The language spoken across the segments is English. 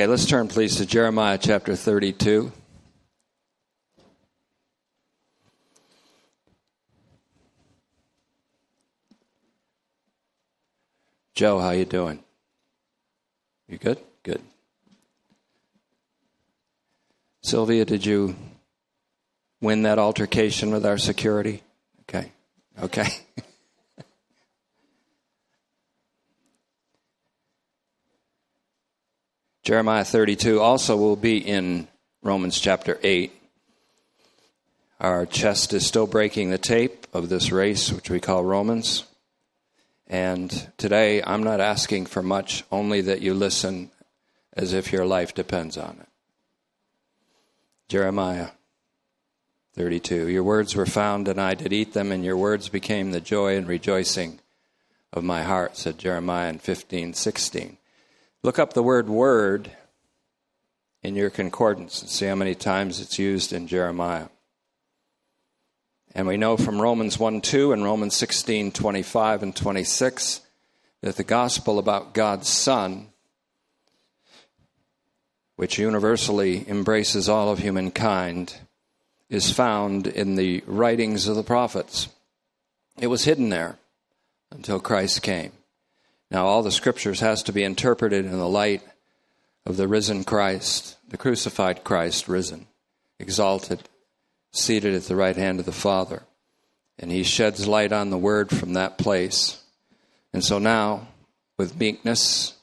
Okay, let's turn, please, to Jeremiah chapter 32. Joe, how you doing? You good? Good. Sylvia, did you win that altercation with our security? Okay. Okay. Jeremiah 32 also will be in Romans chapter 8. Our chest is still breaking the tape of this race, which we call Romans. And today, I'm not asking for much, only that you listen as if your life depends on it. Jeremiah 32. Your words were found, and I did eat them, and your words became the joy and rejoicing of my heart, said Jeremiah in 15, 16. Look up the word word in your concordance and see how many times it's used in Jeremiah. And we know from Romans 1 2 and Romans 16 25 and 26 that the gospel about God's Son, which universally embraces all of humankind, is found in the writings of the prophets. It was hidden there until Christ came. Now, all the scriptures has to be interpreted in the light of the risen Christ, the crucified Christ risen, exalted, seated at the right hand of the Father. And he sheds light on the word from that place. And so now, with meekness,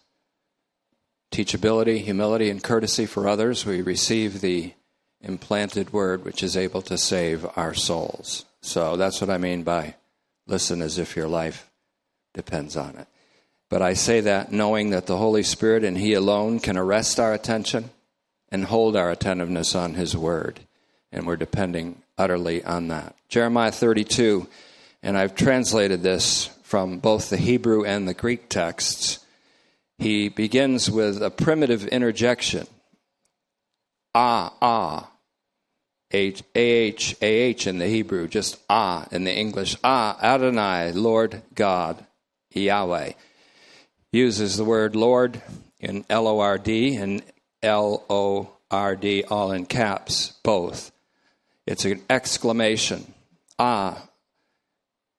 teachability, humility, and courtesy for others, we receive the implanted word which is able to save our souls. So that's what I mean by listen as if your life depends on it. But I say that knowing that the Holy Spirit and He alone can arrest our attention and hold our attentiveness on His Word. And we're depending utterly on that. Jeremiah 32, and I've translated this from both the Hebrew and the Greek texts. He begins with a primitive interjection ah, ah. H A H A H in the Hebrew, just ah in the English. Ah, Adonai, Lord God, Yahweh uses the word Lord in L O R D and L O R D, all in caps, both. It's an exclamation. Ah,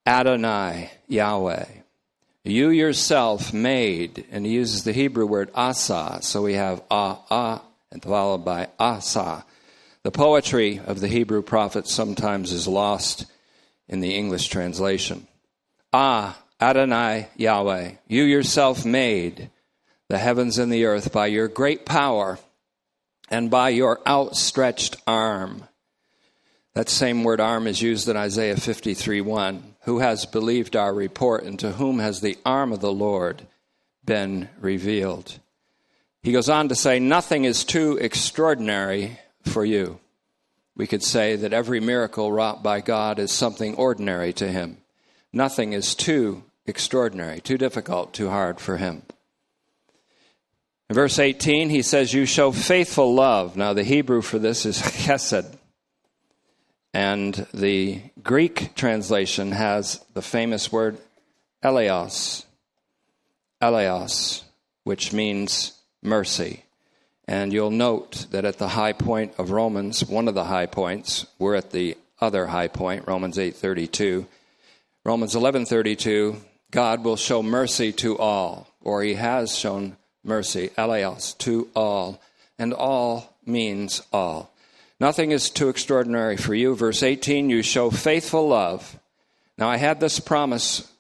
Adonai, Yahweh. You yourself made, and he uses the Hebrew word asa, so we have ah, ah, and followed by asa. The poetry of the Hebrew prophets sometimes is lost in the English translation. Ah, Adonai Yahweh, you yourself made the heavens and the earth by your great power and by your outstretched arm. That same word arm is used in Isaiah 53 1. Who has believed our report, and to whom has the arm of the Lord been revealed? He goes on to say, Nothing is too extraordinary for you. We could say that every miracle wrought by God is something ordinary to him. Nothing is too extraordinary, too difficult, too hard for him. In verse 18, he says, You show faithful love. Now, the Hebrew for this is chesed. And the Greek translation has the famous word eleos, eleos, which means mercy. And you'll note that at the high point of Romans, one of the high points, we're at the other high point, Romans 8:32. Romans 11:32, God will show mercy to all, or he has shown mercy, eleos, to all. And all means all. Nothing is too extraordinary for you. Verse 18, you show faithful love. Now, I had this promise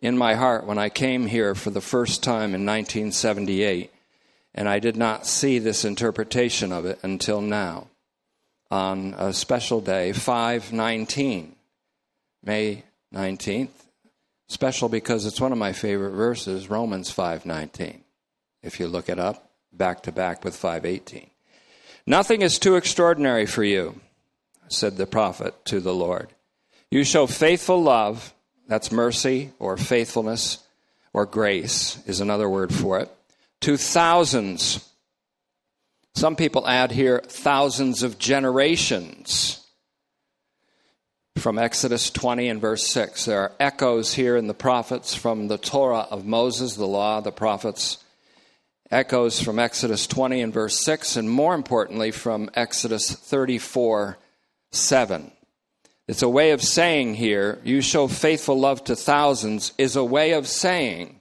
in my heart when I came here for the first time in 1978, and I did not see this interpretation of it until now on a special day, 519, May 19th, Special because it's one of my favorite verses, Romans 5:19. If you look it up back to back with 5:18. Nothing is too extraordinary for you, said the prophet to the Lord. You show faithful love, that's mercy or faithfulness or grace is another word for it, to thousands. Some people add here thousands of generations from Exodus 20 and verse 6. There are echoes here in the prophets from the Torah of Moses, the law, the prophets, echoes from Exodus 20 and verse 6, and more importantly, from Exodus 34 7. It's a way of saying here, you show faithful love to thousands, is a way of saying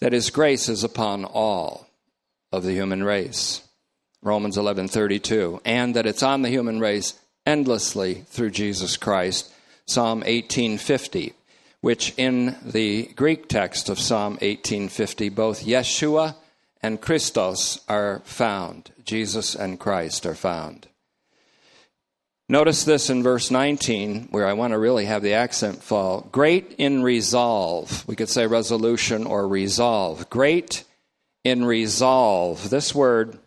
that his grace is upon all of the human race. Romans 11:32, and that it's on the human race endlessly through Jesus Christ. Psalm 1850, which in the Greek text of Psalm 1850 both Yeshua and Christos are found. Jesus and Christ are found. Notice this in verse 19, where I want to really have the accent fall. Great in resolve. We could say resolution or resolve. Great in resolve. This word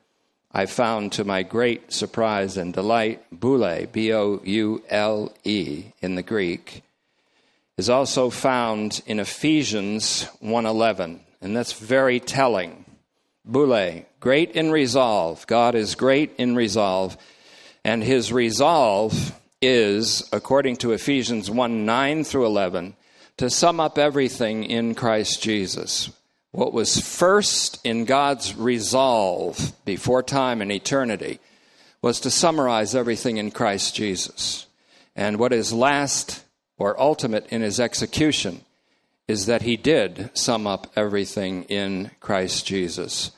I found to my great surprise and delight, boule, B O U L E in the Greek, is also found in Ephesians 1:11, and that's very telling. Boule, great in resolve. God is great in resolve. And his resolve is, according to Ephesians 1:9 through 11, to sum up everything in Christ Jesus. What was first in God's resolve before time and eternity was to summarize everything in Christ Jesus. And what is last or ultimate in his execution is that he did sum up everything in Christ Jesus,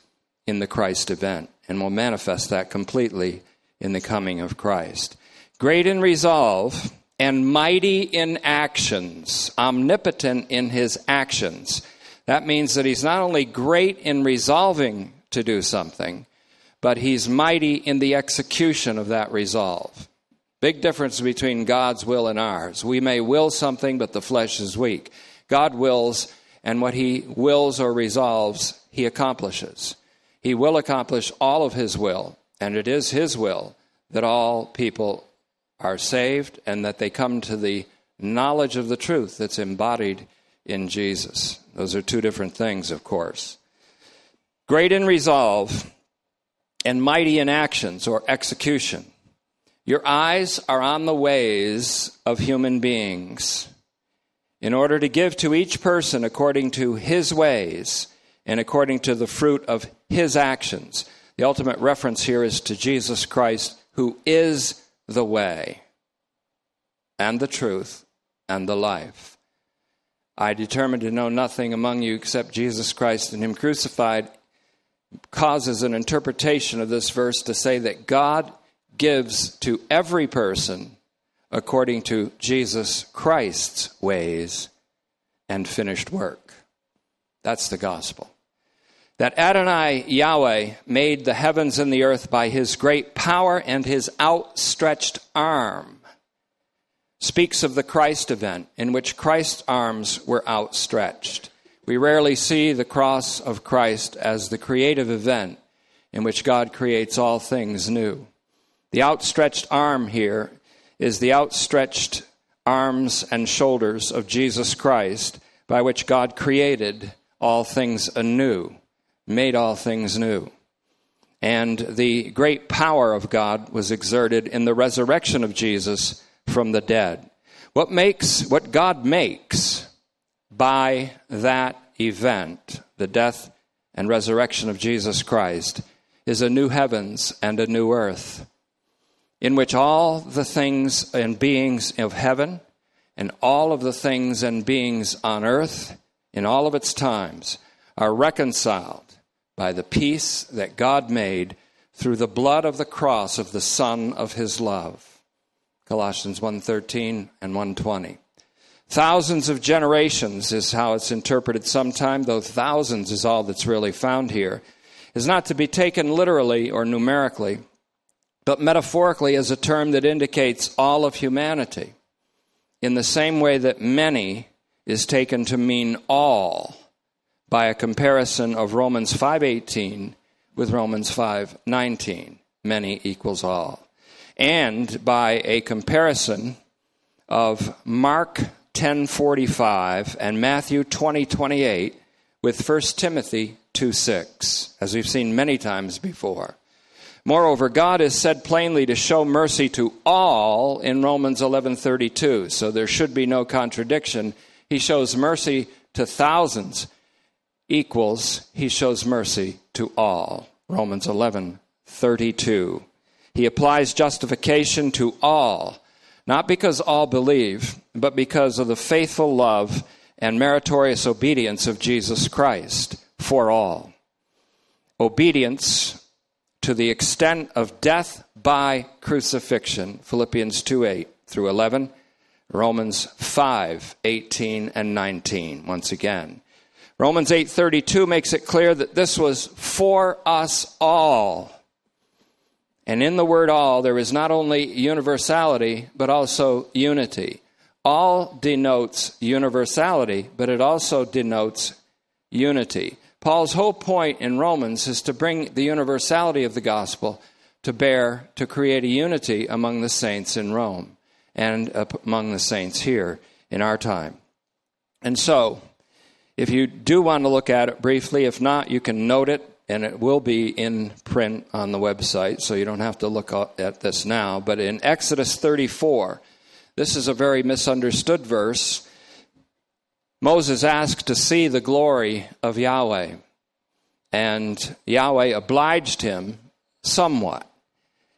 in the Christ event, and will manifest that completely in the coming of Christ. Great in resolve and mighty in actions, omnipotent in his actions. That means that he's not only great in resolving to do something, but he's mighty in the execution of that resolve. Big difference between God's will and ours. We may will something, but the flesh is weak. God wills, and what he wills or resolves, he accomplishes. He will accomplish all of his will, and it is His will that all people are saved and that they come to the knowledge of the truth that's embodied in Jesus. Those are two different things, of course. Great in resolve and mighty in actions or execution. Your eyes are on the ways of human beings in order to give to each person according to his ways and according to the fruit of his actions. The ultimate reference here is to Jesus Christ, who is the way and the truth and the life. I determined to know nothing among you except Jesus Christ and Him crucified causes an interpretation of this verse to say that God gives to every person according to Jesus Christ's ways and finished work. That's the gospel that Adonai Yahweh made the heavens and the earth by his great power and his outstretched arm speaks of the Christ event in which Christ's arms were outstretched. We rarely see the cross of Christ as the creative event in which God creates all things new. The outstretched arm here is the outstretched arms and shoulders of Jesus Christ by which God created all things anew made all things new. And the great power of God was exerted in the resurrection of Jesus from the dead. What makes what God makes by that event, the death and resurrection of Jesus Christ, is a new heavens and a new earth, in which all the things and beings of heaven and all of the things and beings on earth in all of its times are reconciled by the peace that God made through the blood of the cross of the son of his love. Colossians 1:13 and 120. Thousands of generations is how it's interpreted sometime, though thousands is all that's really found here, is not to be taken literally or numerically, but metaphorically as a term that indicates all of humanity, in the same way that many is taken to mean all by a comparison of Romans 5:18 with Romans 5:19. Many equals all. And by a comparison of Mark 10:45 and Matthew 20:28 with 1 Timothy 2:6, as we've seen many times before. Moreover, God is said plainly to show mercy to all in Romans 11:32, so there should be no contradiction. He shows mercy to thousands equals he shows mercy to all. Romans 11, 32. He applies justification to all, not because all believe, but because of the faithful love and meritorious obedience of Jesus Christ for all. Obedience to the extent of death by crucifixion. Philippians 2 8 through 11. Romans 5 18 and 19. Once again. Romans 8:32 makes it clear that this was for us all. And in the word all there is not only universality but also unity. All denotes universality, but it also denotes unity. Paul's whole point in Romans is to bring the universality of the gospel to bear to create a unity among the saints in Rome and among the saints here in our time. And so, if you do want to look at it briefly, if not, you can note it, and it will be in print on the website, so you don't have to look at this now. But in Exodus 34, this is a very misunderstood verse. Moses asked to see the glory of Yahweh, and Yahweh obliged him somewhat.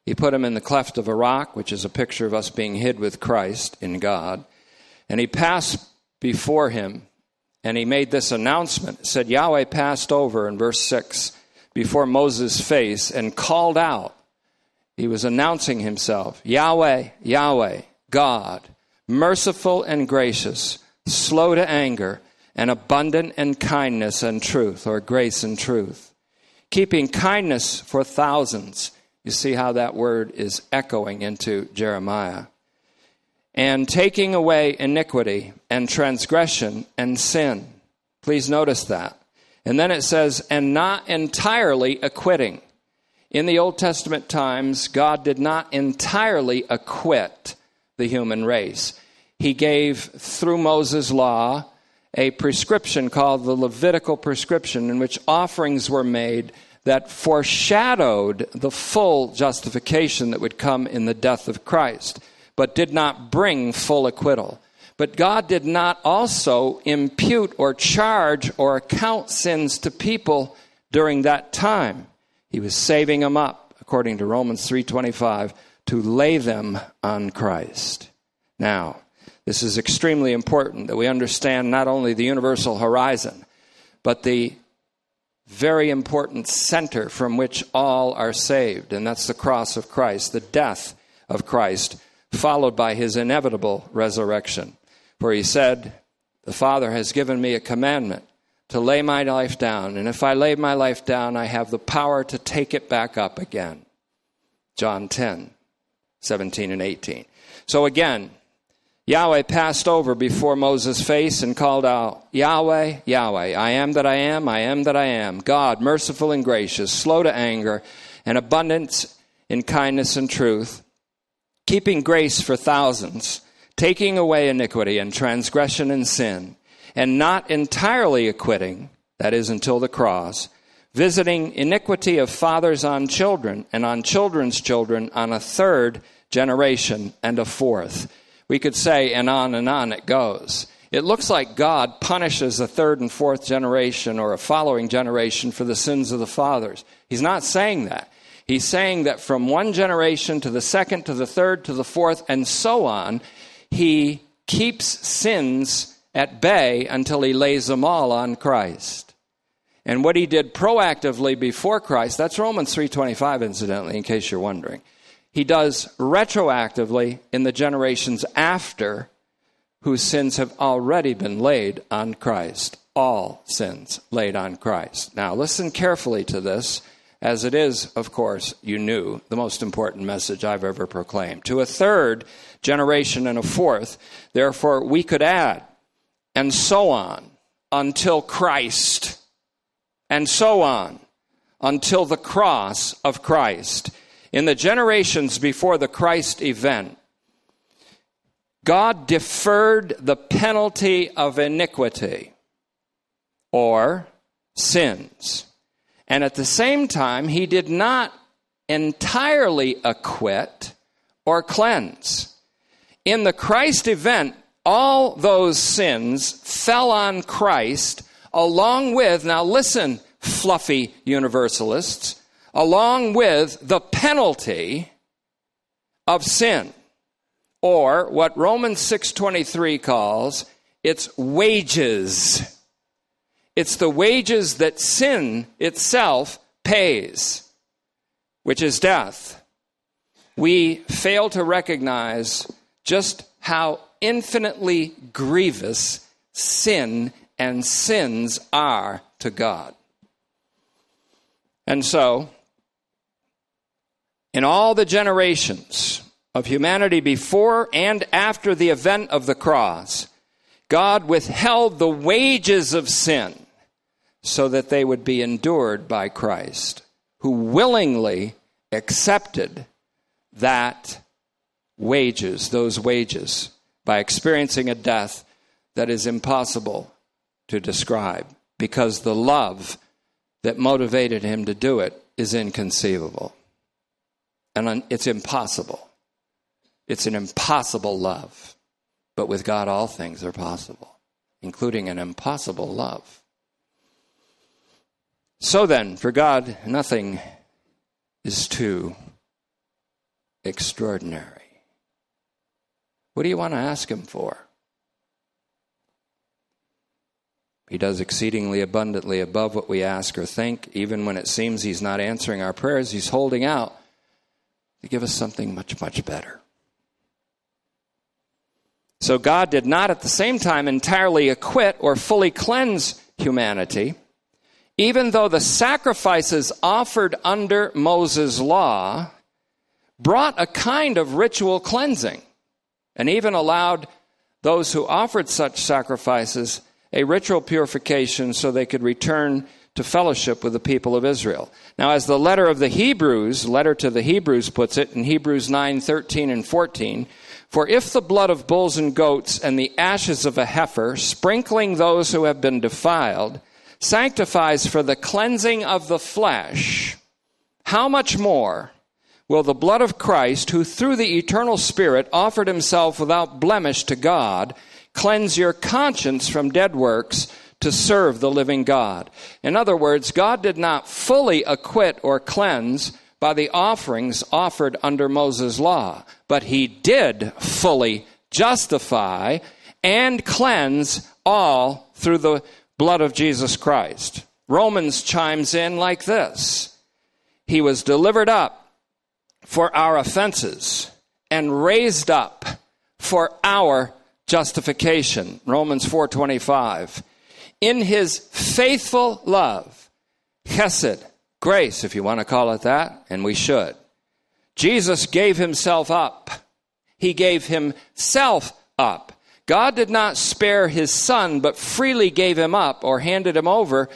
He put him in the cleft of a rock, which is a picture of us being hid with Christ in God, and he passed before him and he made this announcement. It said, Yahweh passed over in verse 6 before Moses' face and called out. He was announcing himself Yahweh, Yahweh, God, merciful and gracious, slow to anger, and abundant in kindness and truth, or grace and truth, keeping kindness for thousands. You see how that word is echoing into Jeremiah and taking away iniquity and transgression and sin. Please notice that. And then it says, and not entirely acquitting. In the Old Testament times, God did not entirely acquit the human race. He gave, through Moses' law, a prescription called the Levitical prescription, in which offerings were made that foreshadowed the full justification that would come in the death of Christ but did not bring full acquittal. But God did not also impute or charge or account sins to people during that time. He was saving them up, according to Romans 3:25, to lay them on Christ. Now, this is extremely important that we understand not only the universal horizon, but the very important center from which all are saved, and that's the cross of Christ, the death of Christ followed by his inevitable resurrection. For he said, The Father has given me a commandment to lay my life down, and if I lay my life down, I have the power to take it back up again. John 10, 17 and 18. So again, Yahweh passed over before Moses' face and called out, Yahweh, Yahweh, I am that I am, I am that I am, God, merciful and gracious, slow to anger, and abundant in kindness and truth keeping grace for thousands, taking away iniquity and transgression and sin, and not entirely acquitting, that is, until the cross, visiting iniquity of fathers on children and on children's children on a third generation and a fourth. We could say, and on and on it goes. It looks like God punishes a third and fourth generation or a following generation for the sins of the fathers. He's not saying that. He's saying that from one generation to the second, to the third, to the fourth, and so on, he keeps sins at bay until he lays them all on Christ. And what he did proactively before Christ, that's Romans 3:25 incidentally in case you're wondering. He does retroactively in the generations after whose sins have already been laid on Christ. All sins laid on Christ. Now listen carefully to this as it is, of course, you knew, the most important message I've ever proclaimed. To a third generation and a fourth, therefore, we could add, and so on, until Christ, and so on, until the cross of Christ. In the generations before the Christ event, God deferred the penalty of iniquity or sins and at the same time, he did not entirely acquit or cleanse. In the Christ event, all those sins fell on Christ along with, now listen, fluffy universalists, along with the penalty of sin or what Romans 6:23 calls its wages. It's the wages that sin itself pays, which is death. We fail to recognize just how infinitely grievous sin and sins are to God. And so, in all the generations of humanity before and after the event of the cross, God withheld the wages of sin so that they would be endured by Christ, who willingly accepted that wages, those wages, by experiencing a death that is impossible to describe because the love that motivated him to do it is inconceivable. And it's impossible. It's an impossible love. But with God, all things are possible, including an impossible love. So then, for God, nothing is too extraordinary. What do you want to ask Him for? He does exceedingly abundantly above what we ask or think. Even when it seems He's not answering our prayers, He's holding out to give us something much, much better. So God did not at the same time entirely acquit or fully cleanse humanity, even though the sacrifices offered under Moses' law brought a kind of ritual cleansing and even allowed those who offered such sacrifices a ritual purification so they could return to fellowship with the people of Israel. Now, as the letter of the Hebrews, letter to the Hebrews puts it in Hebrews 9 13 and 14, for if the blood of bulls and goats and the ashes of a heifer, sprinkling those who have been defiled, sanctifies for the cleansing of the flesh, how much more will the blood of Christ, who through the eternal Spirit offered himself without blemish to God, cleanse your conscience from dead works to serve the living God? In other words, God did not fully acquit or cleanse by the offerings offered under Moses' law, but he did fully justify and cleanse all through the blood of Jesus Christ. Romans chimes in like this He was delivered up for our offenses and raised up for our justification. Romans 4:25. In his faithful love, chesed, Grace, if you want to call it that, and we should. Jesus gave himself up. He gave himself up. God did not spare his son, but freely gave him up or handed him over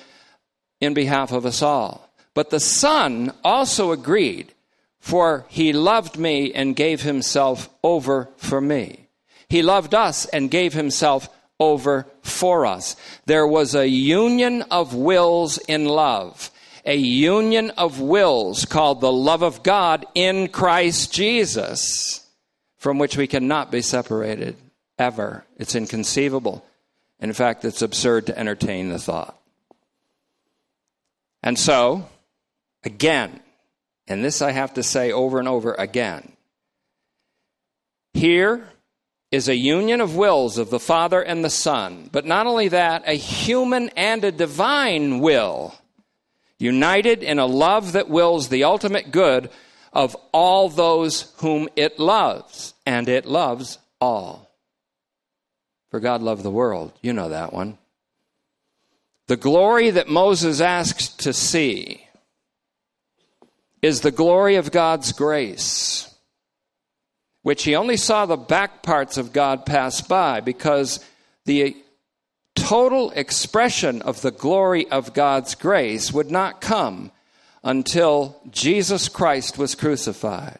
in behalf of us all. But the son also agreed, for he loved me and gave himself over for me. He loved us and gave himself over for us. There was a union of wills in love a union of wills called the love of God in Christ Jesus, from which we cannot be separated ever. It's inconceivable. In fact, it's absurd to entertain the thought. And so, again, and this I have to say over and over again here is a union of wills of the Father and the Son, but not only that, a human and a divine will united in a love that wills the ultimate good of all those whom it loves, and it loves all. For God loved the world. You know that one. The glory that Moses asks to see is the glory of God's grace, which he only saw the back parts of God pass by because the total expression of the glory of God's grace would not come until Jesus Christ was crucified.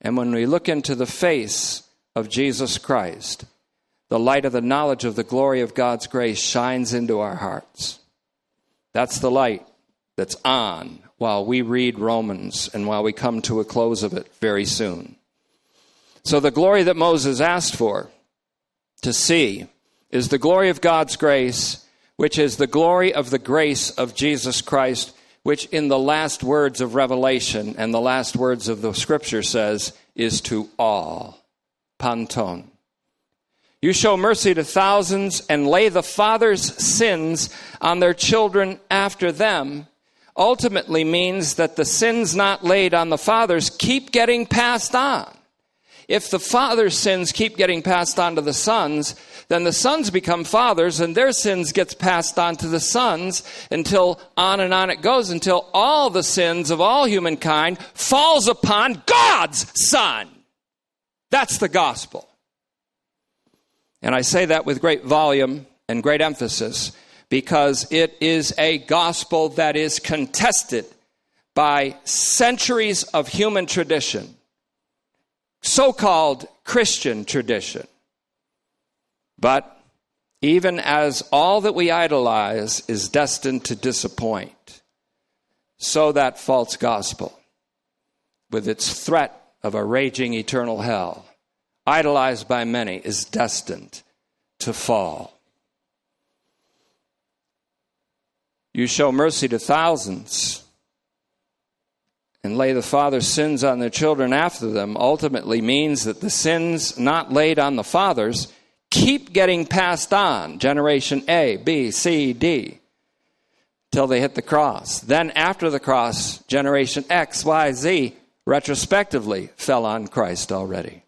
And when we look into the face of Jesus Christ, the light of the knowledge of the glory of God's grace shines into our hearts. That's the light that's on while we read Romans and while we come to a close of it very soon. So, the glory that Moses asked for to see is the glory of God's grace, which is the glory of the grace of Jesus Christ, which in the last words of Revelation and the last words of the scripture says is to all. Panton. You show mercy to thousands and lay the father's sins on their children after them. Ultimately means that the sins not laid on the fathers keep getting passed on. If the father's sins keep getting passed on to the sons, then the sons become fathers and their sins gets passed on to the sons until on and on it goes until all the sins of all humankind falls upon God's son. That's the gospel. And I say that with great volume and great emphasis because it is a gospel that is contested by centuries of human tradition, so called Christian tradition. But even as all that we idolize is destined to disappoint, so that false gospel, with its threat of a raging eternal hell, idolized by many, is destined to fall. You show mercy to thousands and lay the father's sins on their children after them ultimately means that the sins not laid on the fathers keep getting passed on generation A, B, C, D till they hit the cross. Then after the cross, generation X, Y, Z retrospectively fell on Christ already.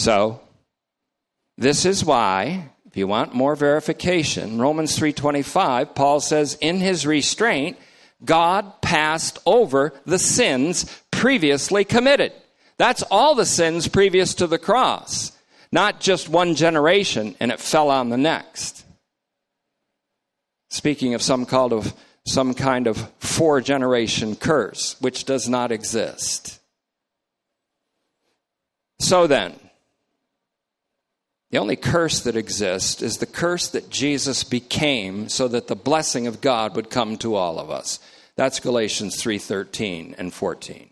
So, this is why if you want more verification, Romans 3:25, Paul says in his restraint, God passed over the sins previously committed. That's all the sins previous to the cross, not just one generation and it fell on the next. Speaking of some called of some kind of four generation curse, which does not exist. So then, the only curse that exists is the curse that Jesus became so that the blessing of God would come to all of us. That's Galatians 3:13 and 14.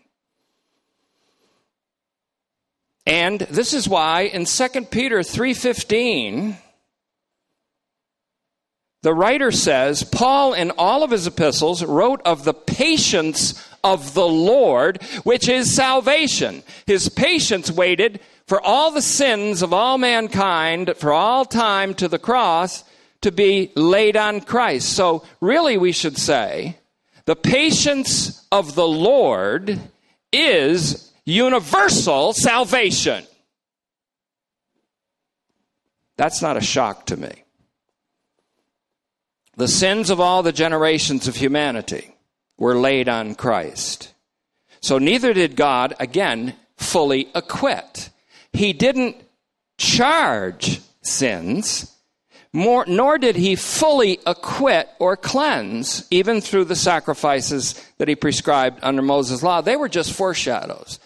And this is why in 2 Peter 3:15 the writer says, Paul in all of his epistles wrote of the patience of the Lord, which is salvation. His patience waited for all the sins of all mankind for all time to the cross to be laid on Christ. So, really, we should say the patience of the Lord is universal salvation. That's not a shock to me. The sins of all the generations of humanity were laid on Christ. So neither did God, again, fully acquit. He didn't charge sins, more, nor did he fully acquit or cleanse, even through the sacrifices that he prescribed under Moses' law. They were just foreshadows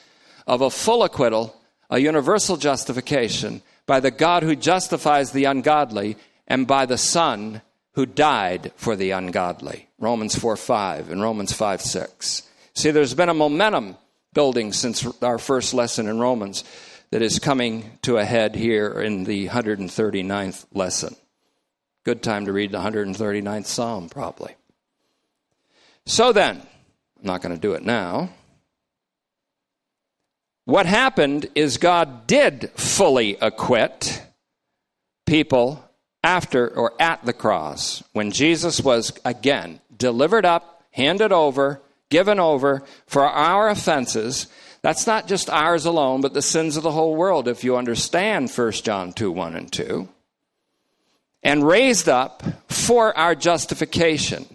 of a full acquittal, a universal justification by the God who justifies the ungodly and by the Son who died for the ungodly. Romans 4 5 and Romans 5 6. See, there's been a momentum building since our first lesson in Romans that is coming to a head here in the 139th lesson. Good time to read the 139th Psalm, probably. So then, I'm not going to do it now. What happened is God did fully acquit people after or at the cross when Jesus was again delivered up, handed over, given over for our offenses that's not just ours alone, but the sins of the whole world, if you understand 1 John 2 1 and 2. And raised up for our justification.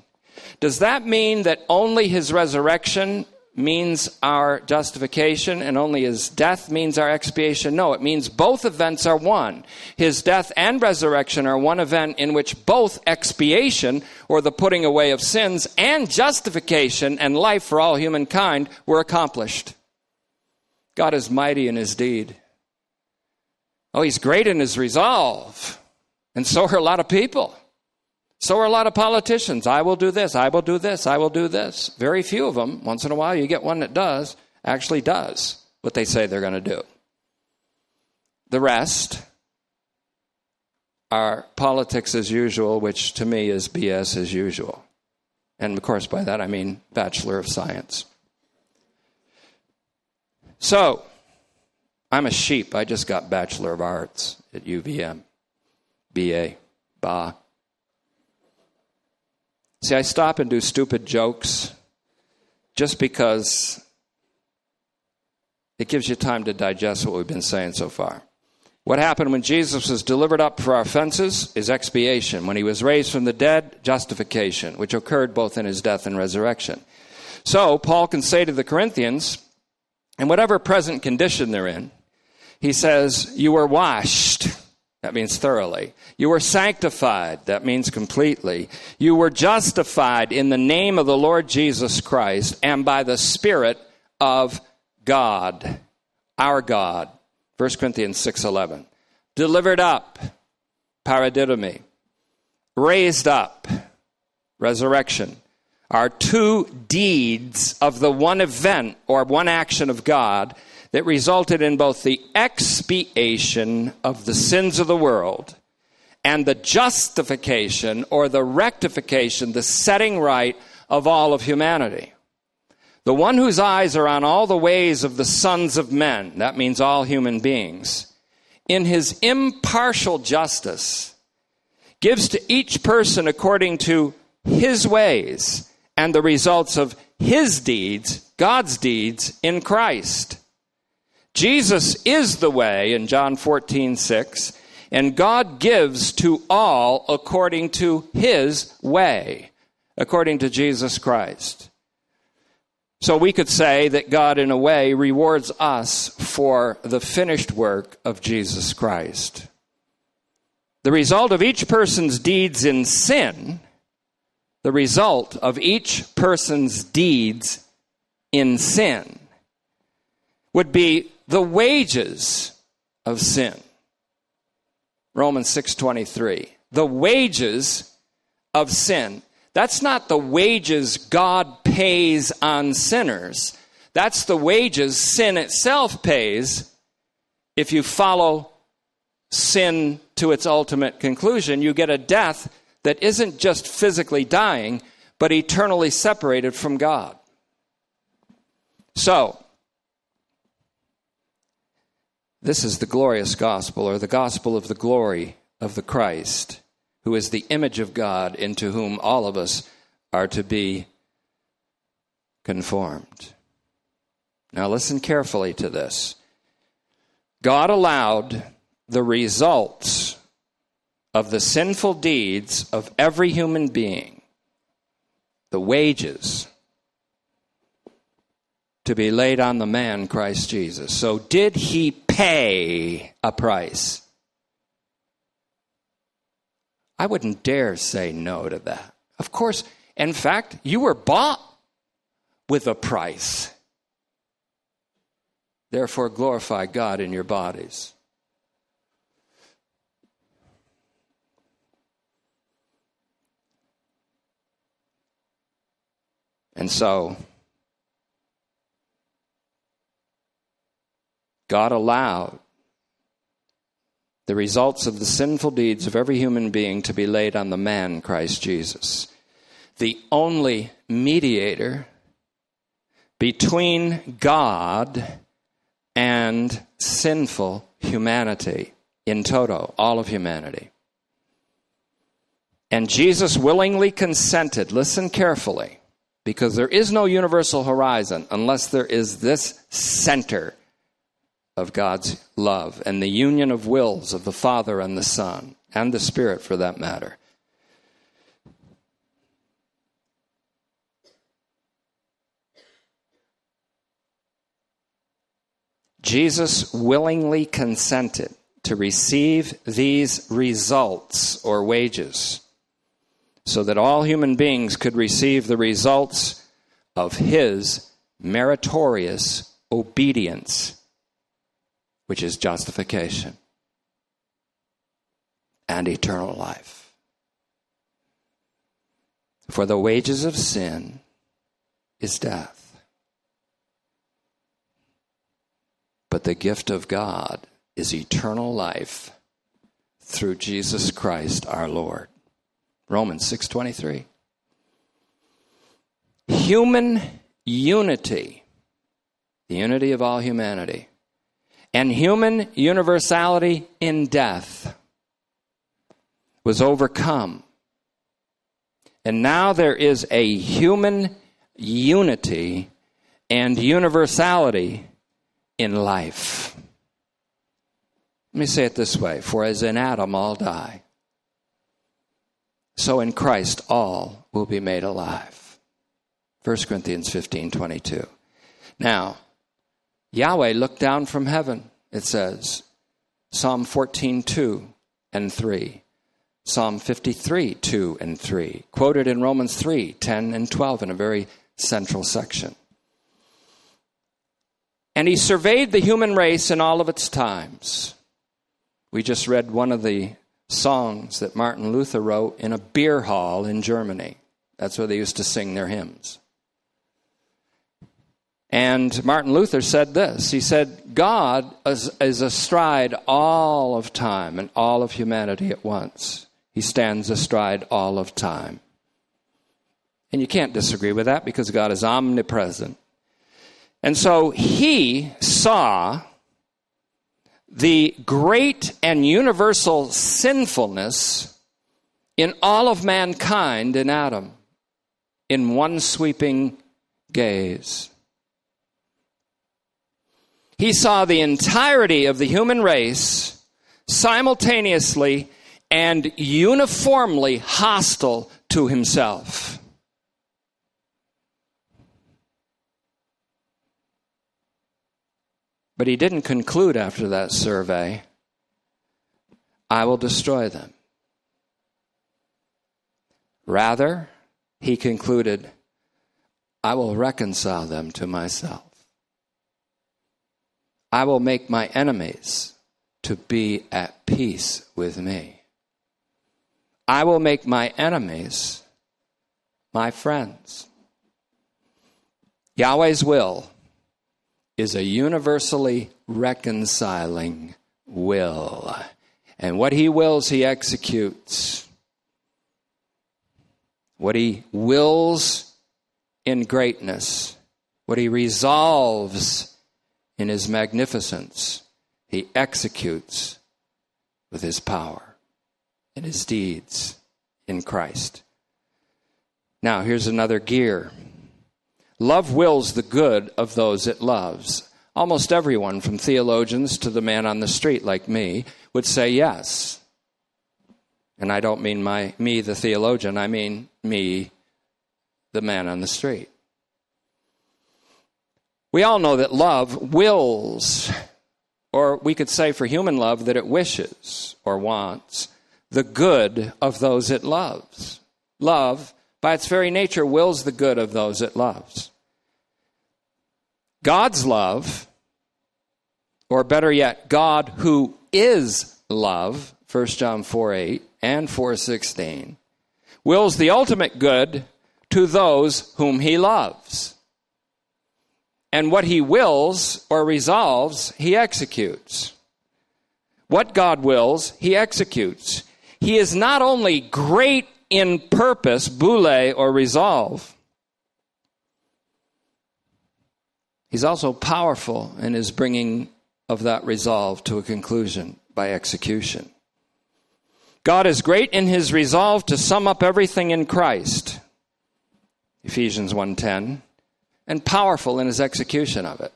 Does that mean that only his resurrection means our justification and only his death means our expiation? No, it means both events are one. His death and resurrection are one event in which both expiation, or the putting away of sins, and justification and life for all humankind were accomplished. God is mighty in his deed. Oh, he's great in his resolve. And so are a lot of people. So are a lot of politicians. I will do this, I will do this, I will do this. Very few of them, once in a while, you get one that does, actually does what they say they're going to do. The rest are politics as usual, which to me is BS as usual. And of course, by that I mean Bachelor of Science. So, I'm a sheep. I just got Bachelor of Arts at UVM, BA, BA. See, I stop and do stupid jokes just because it gives you time to digest what we've been saying so far. What happened when Jesus was delivered up for our offenses is expiation. When he was raised from the dead, justification, which occurred both in his death and resurrection. So, Paul can say to the Corinthians, in whatever present condition they're in, he says, You were washed. That means thoroughly. You were sanctified. That means completely. You were justified in the name of the Lord Jesus Christ and by the Spirit of God, our God. 1 Corinthians 6:11. Delivered up, paradidomi. Raised up, resurrection, are two deeds of the one event or one action of God that resulted in both the expiation of the sins of the world and the justification or the rectification, the setting right of all of humanity. The one whose eyes are on all the ways of the sons of men, that means all human beings, in his impartial justice, gives to each person according to his ways and the results of his deeds, God's deeds, in Christ. Jesus is the way in John 14, 6, and God gives to all according to his way, according to Jesus Christ. So we could say that God, in a way, rewards us for the finished work of Jesus Christ. The result of each person's deeds in sin, the result of each person's deeds in sin, would be the wages of sin. Romans 6:23. The wages of sin. That's not the wages God pays on sinners. That's the wages sin itself pays if you follow sin to its ultimate conclusion. You get a death that isn't just physically dying, but eternally separated from God. So, this is the glorious gospel, or the gospel of the glory of the Christ who is the image of God, into whom all of us are to be conformed. Now, listen carefully to this. God allowed the results of the sinful deeds of every human being, the wages, to be laid on the man, Christ Jesus. So, did he pay a price? I wouldn't dare say no to that. Of course, in fact, you were bought with a price. Therefore, glorify God in your bodies. And so, God allowed the results of the sinful deeds of every human being to be laid on the man, Christ Jesus, the only mediator between God and sinful humanity in toto, all of humanity. And Jesus willingly consented, listen carefully, because there is no universal horizon unless there is this center of God's love and the union of wills of the Father and the Son, and the Spirit for that matter. Jesus willingly consented to receive these results or wages so that all human beings could receive the results of his meritorious obedience which is justification and eternal life. For the wages of sin is death, but the gift of God is eternal life through Jesus Christ our Lord. Romans 6:23. Human unity, the unity of all humanity, and human universality in death was overcome. And now there is a human unity and universality in life. Let me say it this way For as in Adam all die, so in Christ all will be made alive. 1 Corinthians 15 22. Now, Yahweh looked down from heaven, it says, Psalm 14 2 and 3. Psalm 53 2 and 3, quoted in Romans 3 10 and 12 in a very central section. And he surveyed the human race in all of its times. We just read one of the songs that Martin Luther wrote in a beer hall in Germany. That's where they used to sing their hymns. And Martin Luther said this He said, God is, is astride all of time and all of humanity at once. He stands astride all of time. And you can't disagree with that because God is omnipresent. And so he saw the great and universal sinfulness in all of mankind in Adam in one sweeping gaze. He saw the entirety of the human race simultaneously and uniformly hostile to himself. But he didn't conclude after that survey, I will destroy them. Rather, he concluded, I will reconcile them to myself. I will make my enemies to be at peace with me. I will make my enemies my friends. Yahweh's will is a universally reconciling will. And what he wills, he executes. What he wills in greatness, what he resolves in his magnificence, he executes with his power and his deeds in Christ. Now, here's another gear Love wills the good of those it loves. Almost everyone, from theologians to the man on the street like me, would say yes. And I don't mean my me the theologian, I mean me the man on the street. We all know that love wills, or we could say for human love that it wishes or wants the good of those it loves. Love by its very nature, wills the good of those it loves. God's love, or better yet, God who is love, 1 John 4 8 and 4 16, wills the ultimate good to those whom he loves. And what he wills or resolves, he executes. What God wills, he executes. He is not only great in purpose, boule, or resolve. He's also powerful in his bringing of that resolve to a conclusion by execution. God is great in his resolve to sum up everything in Christ. Ephesians 1:10 and powerful in his execution of it.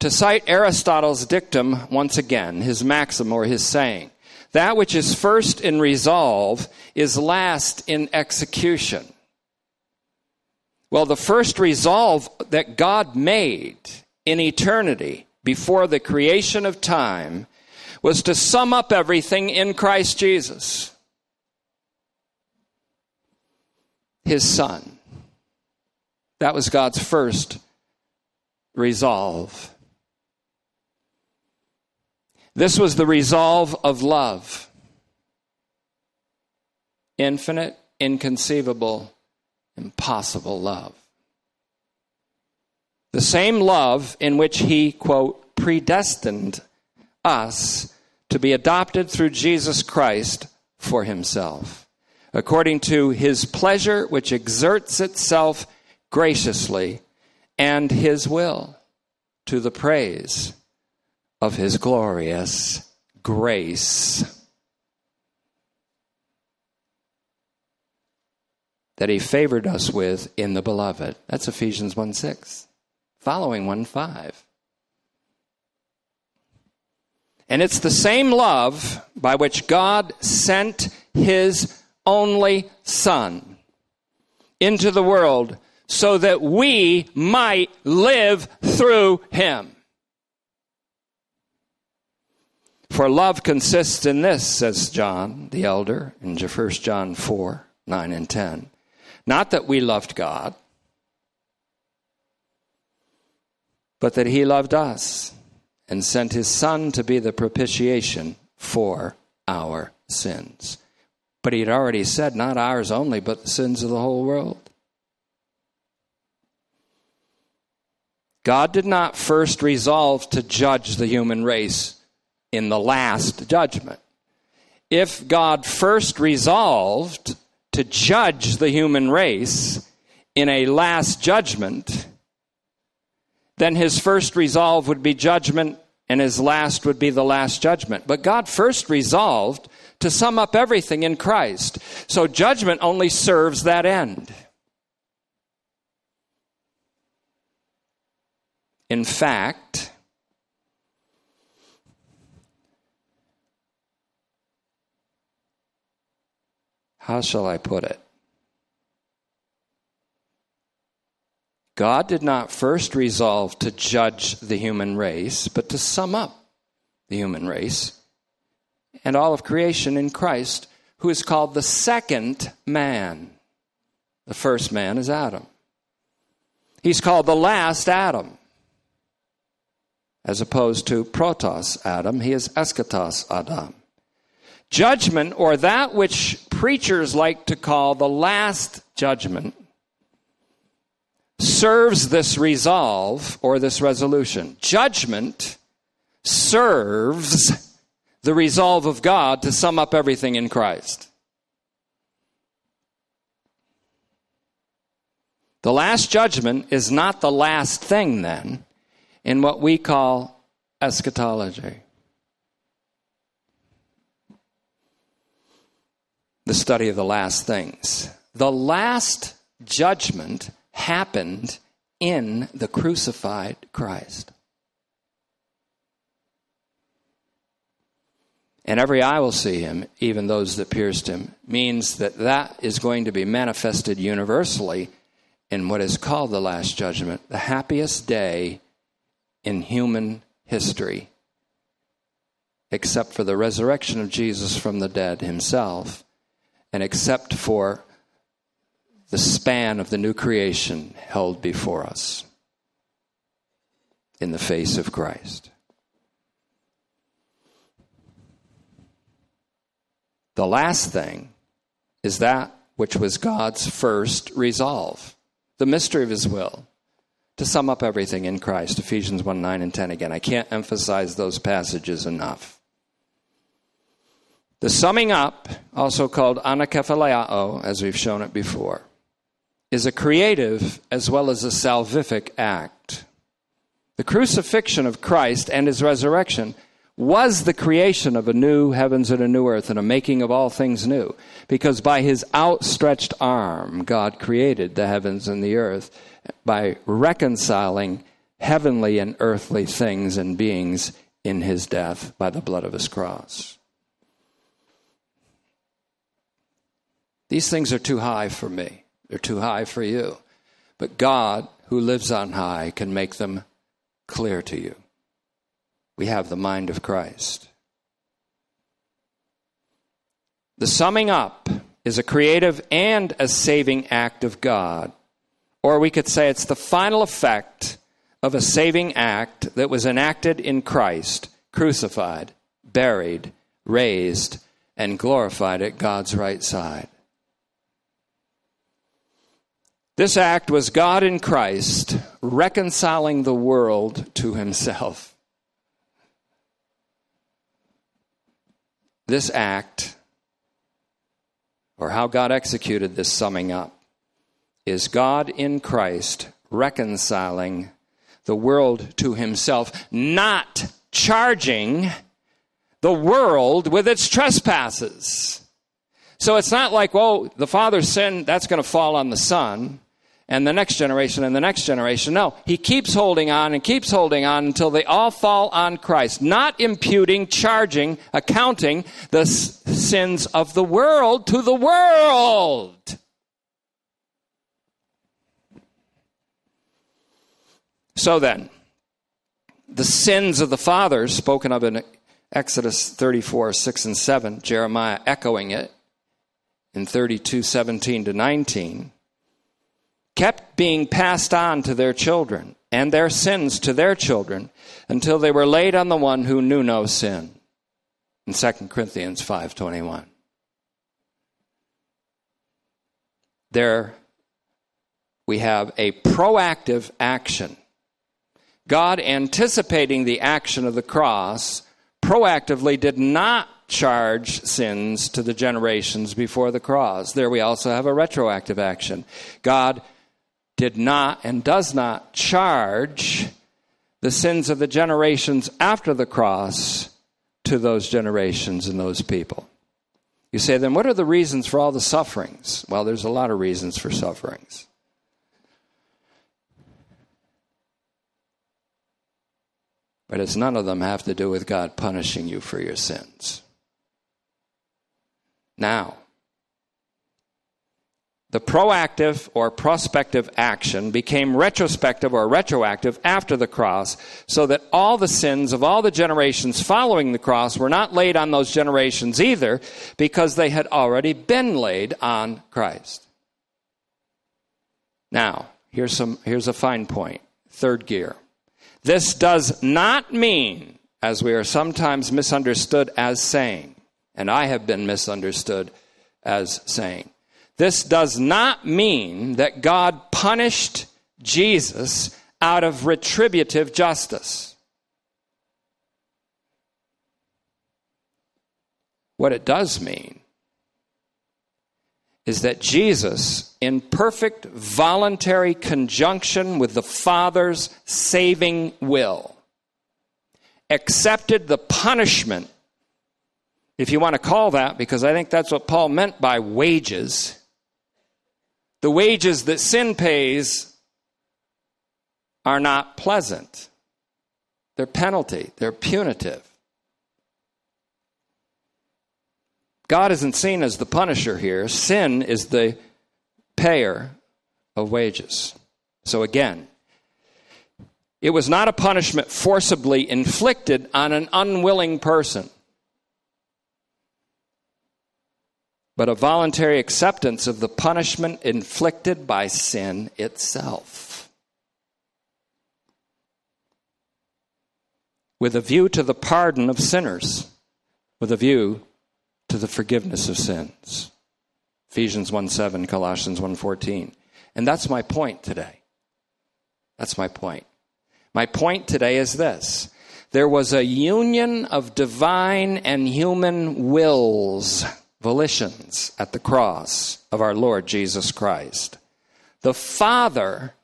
To cite Aristotle's dictum once again, his maxim or his saying, that which is first in resolve is last in execution. Well, the first resolve that God made in eternity before the creation of time was to sum up everything in Christ Jesus, his Son. That was God's first resolve. This was the resolve of love infinite, inconceivable, impossible love. The same love in which he, quote, predestined us to be adopted through Jesus Christ for himself, according to his pleasure, which exerts itself graciously, and his will, to the praise of his glorious grace. That he favored us with in the beloved. That's Ephesians 1 6, following 1 5. And it's the same love by which God sent his only Son into the world so that we might live through him. For love consists in this, says John the elder in 1 John 4 9 and 10. Not that we loved God, but that he loved us and sent his Son to be the propitiation for our sins. But he had already said, not ours only, but the sins of the whole world. God did not first resolve to judge the human race in the last judgment. If God first resolved to judge the human race in a last judgment, then his first resolve would be judgment and his last would be the last judgment. But God first resolved to sum up everything in Christ. So judgment only serves that end. In fact, how shall I put it? God did not first resolve to judge the human race, but to sum up the human race and all of creation in Christ, who is called the second man. The first man is Adam. He's called the last Adam. As opposed to protos Adam, he is eschatos Adam. Judgment, or that which preachers like to call the last judgment, serves this resolve or this resolution. Judgment serves the resolve of God to sum up everything in Christ. The last judgment is not the last thing, then, in what we call eschatology. The study of the last things. The last judgment happened in the crucified Christ. And every eye will see him, even those that pierced him, means that that is going to be manifested universally in what is called the Last Judgment, the happiest day in human history, except for the resurrection of Jesus from the dead himself, and except for the span of the new creation held before us in the face of Christ. The last thing is that which was God's first resolve, the mystery of his will. To sum up everything in Christ, Ephesians 1 9 and 10 again. I can't emphasize those passages enough. The summing up, also called anakephaleao, as we've shown it before, is a creative as well as a salvific act. The crucifixion of Christ and his resurrection was the creation of a new heavens and a new earth and a making of all things new. Because by his outstretched arm, God created the heavens and the earth by reconciling heavenly and earthly things and beings in his death by the blood of his cross. These things are too high for me. They're too high for you. But God, who lives on high, can make them clear to you. We have the mind of Christ. The summing up is a creative and a saving act of God. Or we could say it's the final effect of a saving act that was enacted in Christ, crucified, buried, raised, and glorified at God's right side. This act was God in Christ reconciling the world to himself. this act, or how God executed this summing up, is God in Christ reconciling the world to himself, not charging the world with its trespasses. So it's not like, well, the father's sin, that's going to fall on the son and the next generation and the next generation. No, he keeps holding on and keeps holding on until they all fall on Christ, not imputing, charging, accounting the s- sins of the world to the world. So then, the sins of the fathers, spoken of in Exodus 34, 6 and 7, Jeremiah echoing it in 32, 17 to 19, kept being passed on to their children and their sins to their children until they were laid on the one who knew no sin. In 2 Corinthians 5:21. There we have a proactive action God, anticipating the action of the cross, proactively did not charge sins to the generations before the cross. There we also have a retroactive action. God did not and does not charge the sins of the generations after the cross to those generations and those people. You say, then what are the reasons for all the sufferings? Well, there's a lot of reasons for sufferings. But it's none of them have to do with God punishing you for your sins. Now, the proactive or prospective action became retrospective or retroactive after the cross, so that all the sins of all the generations following the cross were not laid on those generations either, because they had already been laid on Christ. Now, here's, some, here's a fine point. Third gear. This does not mean, as we are sometimes misunderstood as saying, and I have been misunderstood as saying, this does not mean that God punished Jesus out of retributive justice. What it does mean is that Jesus, in perfect voluntary conjunction with the Father's saving will, accepted the punishment, if you want to call that, because I think that's what Paul meant by wages. The wages that sin pays are not pleasant, they're penalty, they're punitive. God isn't seen as the punisher here. Sin is the payer of wages. So again, it was not a punishment forcibly inflicted on an unwilling person, but a voluntary acceptance of the punishment inflicted by sin itself. With a view to the pardon of sinners, with a view to the forgiveness of sins. Ephesians 1 7, Colossians 1 14. And that's my point today. That's my point. My point today is this there was a union of divine and human wills, volitions, at the cross of our Lord Jesus Christ. The Father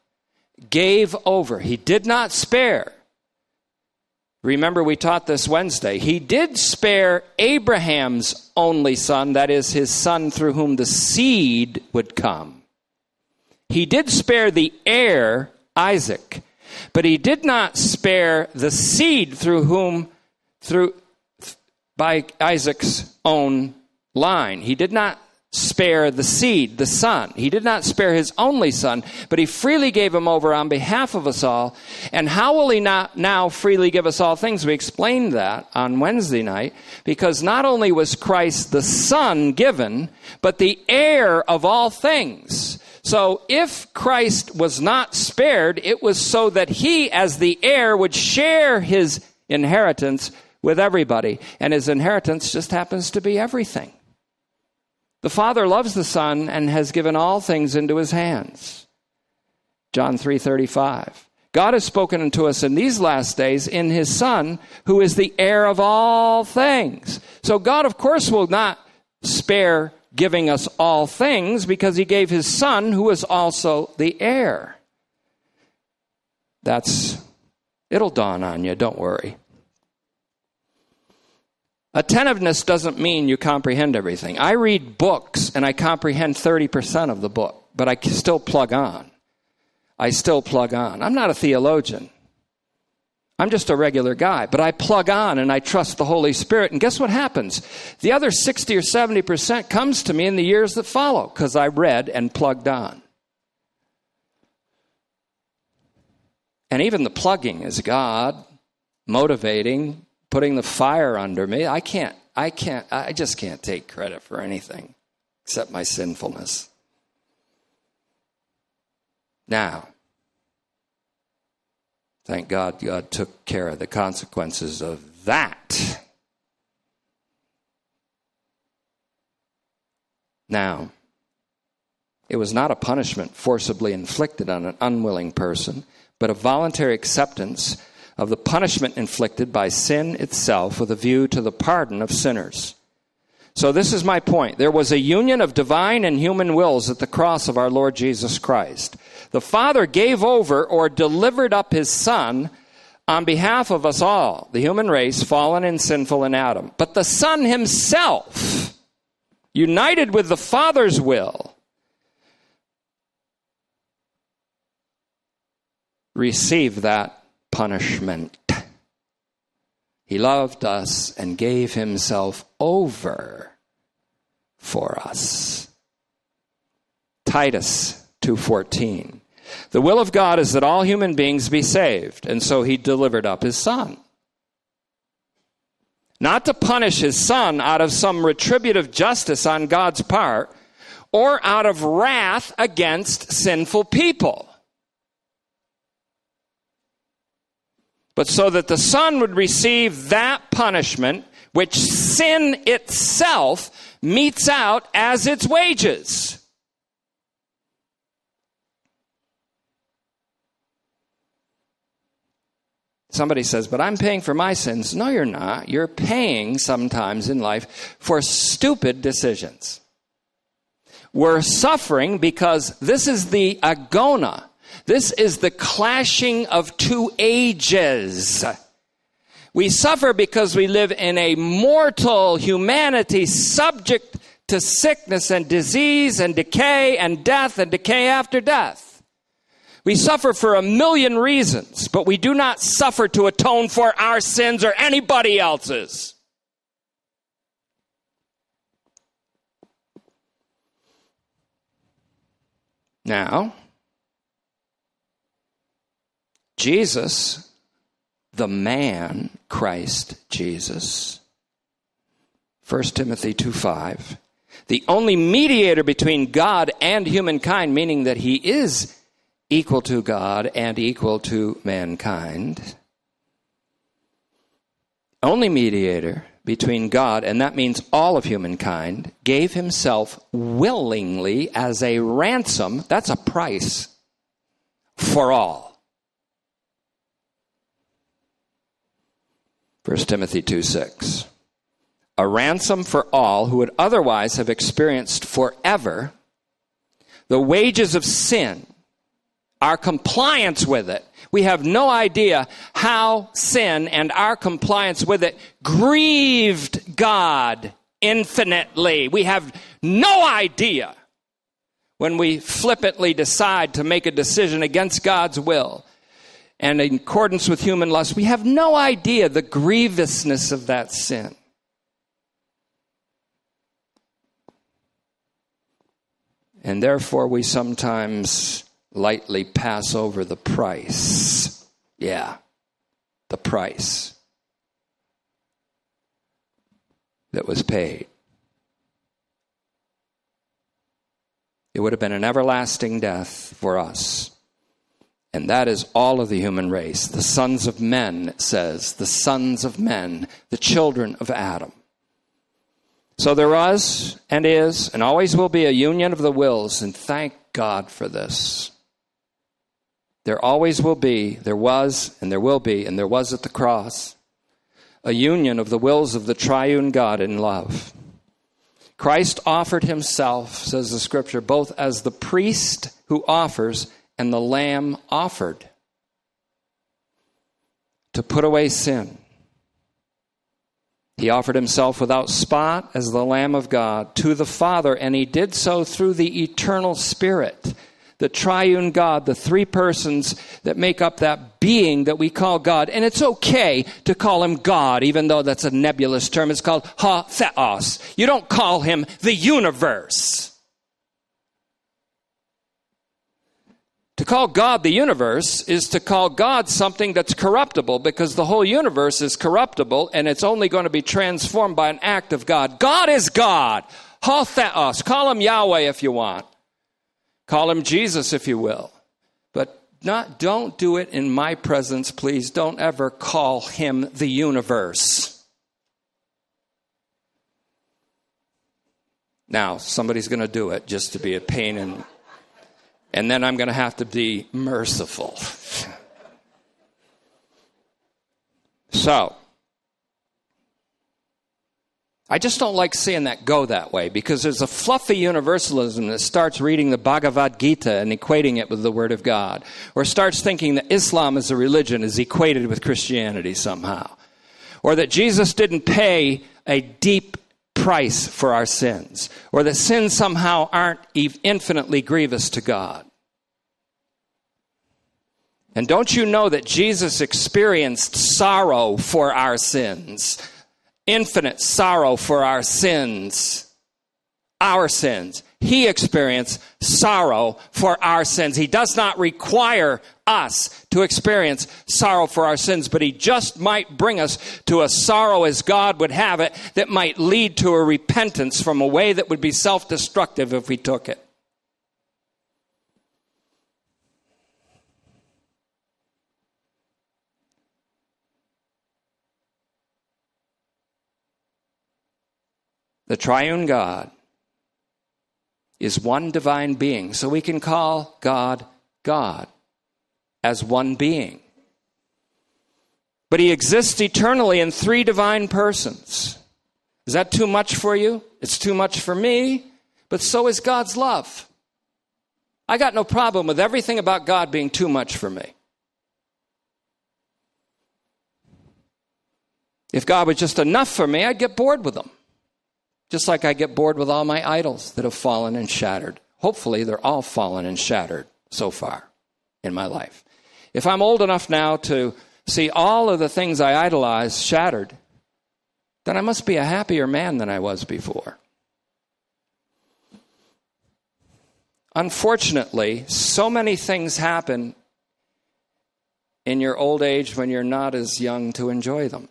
gave over, He did not spare Remember, we taught this Wednesday. He did spare Abraham's only son, that is, his son through whom the seed would come. He did spare the heir, Isaac, but he did not spare the seed through whom, through, by Isaac's own line. He did not spare the seed, the son. He did not spare his only son, but he freely gave him over on behalf of us all. And how will he not now freely give us all things? We explained that on Wednesday night, because not only was Christ the son given, but the heir of all things. So if Christ was not spared, it was so that he, as the heir, would share his inheritance with everybody. And his inheritance just happens to be everything. The Father loves the Son and has given all things into his hands. John 3:35. God has spoken unto us in these last days in his Son, who is the heir of all things. So God, of course, will not spare giving us all things because he gave his Son, who is also the heir. That's, it'll dawn on you, don't worry. Attentiveness doesn't mean you comprehend everything. I read books and I comprehend 30% of the book, but I still plug on. I still plug on. I'm not a theologian. I'm just a regular guy, but I plug on and I trust the Holy Spirit. And guess what happens? The other 60 or 70% comes to me in the years that follow because I read and plugged on. And even the plugging is God motivating, putting the fire under me. I can't, I can't, I just can't take credit for anything except my sinfulness. Now, thank God God took care of the consequences of that. Now, it was not a punishment forcibly inflicted on an unwilling person, but a voluntary acceptance of the punishment inflicted by sin itself with a view to the pardon of sinners. So, this is my point. There was a union of divine and human wills at the cross of our Lord Jesus Christ. The Father gave over or delivered up his Son on behalf of us all, the human race, fallen and sinful in Adam. But the Son himself, united with the Father's will, received that punishment. He loved us and gave himself over for us. Titus 2:14. The will of God is that all human beings be saved, and so he delivered up his son. Not to punish his son out of some retributive justice on God's part or out of wrath against sinful people but so that the Son would receive that punishment which sin itself metes out as its wages. Somebody says, but I'm paying for my sins. No, you're not. You're paying sometimes in life for stupid decisions. We're suffering because this is the agona this is the clashing of two ages. We suffer because we live in a mortal humanity subject to sickness and disease and decay and death and decay after death. We suffer for a million reasons, but we do not suffer to atone for our sins or anybody else's. Now, Jesus, the man, Christ Jesus, 1 Timothy 2 5, the only mediator between God and humankind, meaning that he is equal to God and equal to mankind. Only mediator between God, and that means all of humankind, gave himself willingly as a ransom. That's a price for all. 1 Timothy 2 6. A ransom for all who would otherwise have experienced forever the wages of sin, our compliance with it. We have no idea how sin and our compliance with it grieved God infinitely. We have no idea when we flippantly decide to make a decision against God's will and in accordance with human lust, we have no idea the grievousness of that sin. And therefore, we sometimes lightly pass over the price. Yeah, the price that was paid. It would have been an everlasting death for us. And that is all of the human race. The sons of men, it says, the sons of men, the children of Adam. So there was and is and always will be a union of the wills, and thank God for this. There always will be, there was, and there will be, and there was at the cross, a union of the wills of the triune God in love. Christ offered himself, says the scripture, both as the priest who offers and the lamb offered to put away sin. He offered himself without spot as the Lamb of God to the Father, and he did so through the eternal Spirit the triune God, the three persons that make up that being that we call God. And it's okay to call him God, even though that's a nebulous term. It's called Ha Theos. You don't call him the universe. To call God the universe is to call God something that's corruptible because the whole universe is corruptible and it's only going to be transformed by an act of God. God is God. Ha Theos. Call him Yahweh if you want. Call him Jesus if you will. But not don't do it in my presence, please. Don't ever call him the universe. Now, somebody's going to do it just to be a pain and and then I'm going to have to be merciful. so, I just don't like seeing that go that way because there's a fluffy universalism that starts reading the Bhagavad Gita and equating it with the Word of God, or starts thinking that Islam as a religion is equated with Christianity somehow, or that Jesus didn't pay a deep price for our sins, or that sins somehow aren't infinitely grievous to God. And don't you know that Jesus experienced sorrow for our sins? infinite sorrow for our sins. Our sins. He experienced sorrow for our sins. He does not require us to experience sorrow for our sins, but He just might bring us to a sorrow as God would have it that might lead to a repentance from a way that would be self destructive if we took it. The triune God is one divine being. So we can call God God as one being. But he exists eternally in three divine persons. Is that too much for you? It's too much for me, but so is God's love. I got no problem with everything about God being too much for me. If God was just enough for me, I'd get bored with him. Just like I get bored with all my idols that have fallen and shattered. Hopefully, they're all fallen and shattered so far in my life. If I'm old enough now to see all of the things I idolize shattered, then I must be a happier man than I was before. Unfortunately, so many things happen in your old age when you're not as young to enjoy them.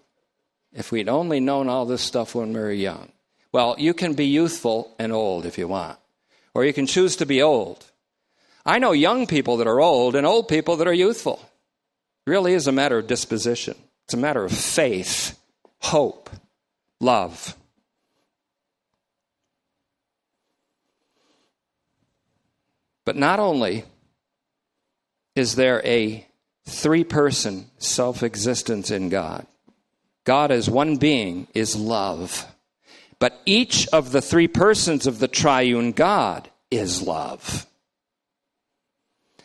If we'd only known all this stuff when we were young. Well, you can be youthful and old if you want, or you can choose to be old. I know young people that are old and old people that are youthful. It really is a matter of disposition, it's a matter of faith, hope, love. But not only is there a three person self existence in God, God as one being is love. But each of the three persons of the triune God is love.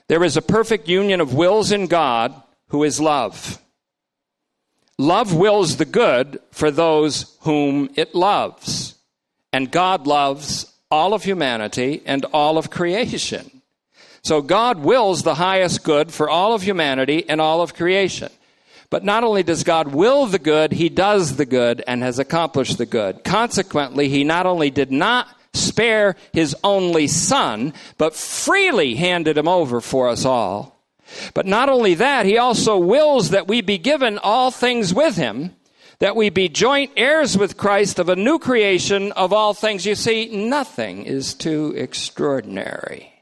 There is a perfect union of wills in God who is love. Love wills the good for those whom it loves. And God loves all of humanity and all of creation. So God wills the highest good for all of humanity and all of creation. But not only does God will the good, he does the good and has accomplished the good. Consequently, he not only did not spare his only son, but freely handed him over for us all. But not only that, he also wills that we be given all things with him, that we be joint heirs with Christ of a new creation of all things. You see, nothing is too extraordinary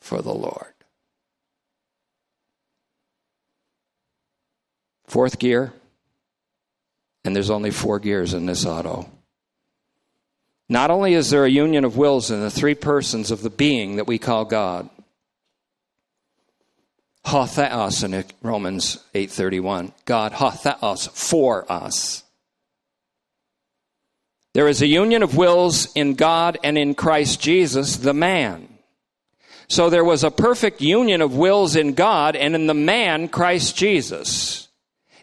for the Lord. Fourth gear, and there's only four gears in this auto. Not only is there a union of wills in the three persons of the being that we call God, Hotheos in Romans 8:31. God hotheos for us. There is a union of wills in God and in Christ Jesus, the man. So there was a perfect union of wills in God and in the man, Christ Jesus.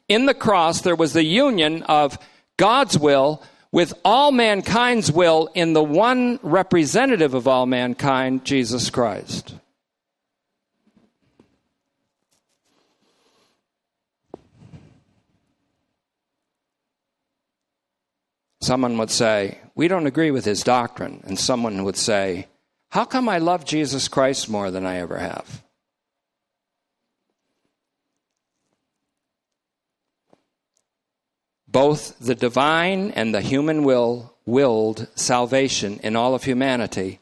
In the cross, there was the union of God's will with all mankind's will in the one representative of all mankind, Jesus Christ. Someone would say, We don't agree with his doctrine. And someone would say, How come I love Jesus Christ more than I ever have? Both the divine and the human will willed salvation in all of humanity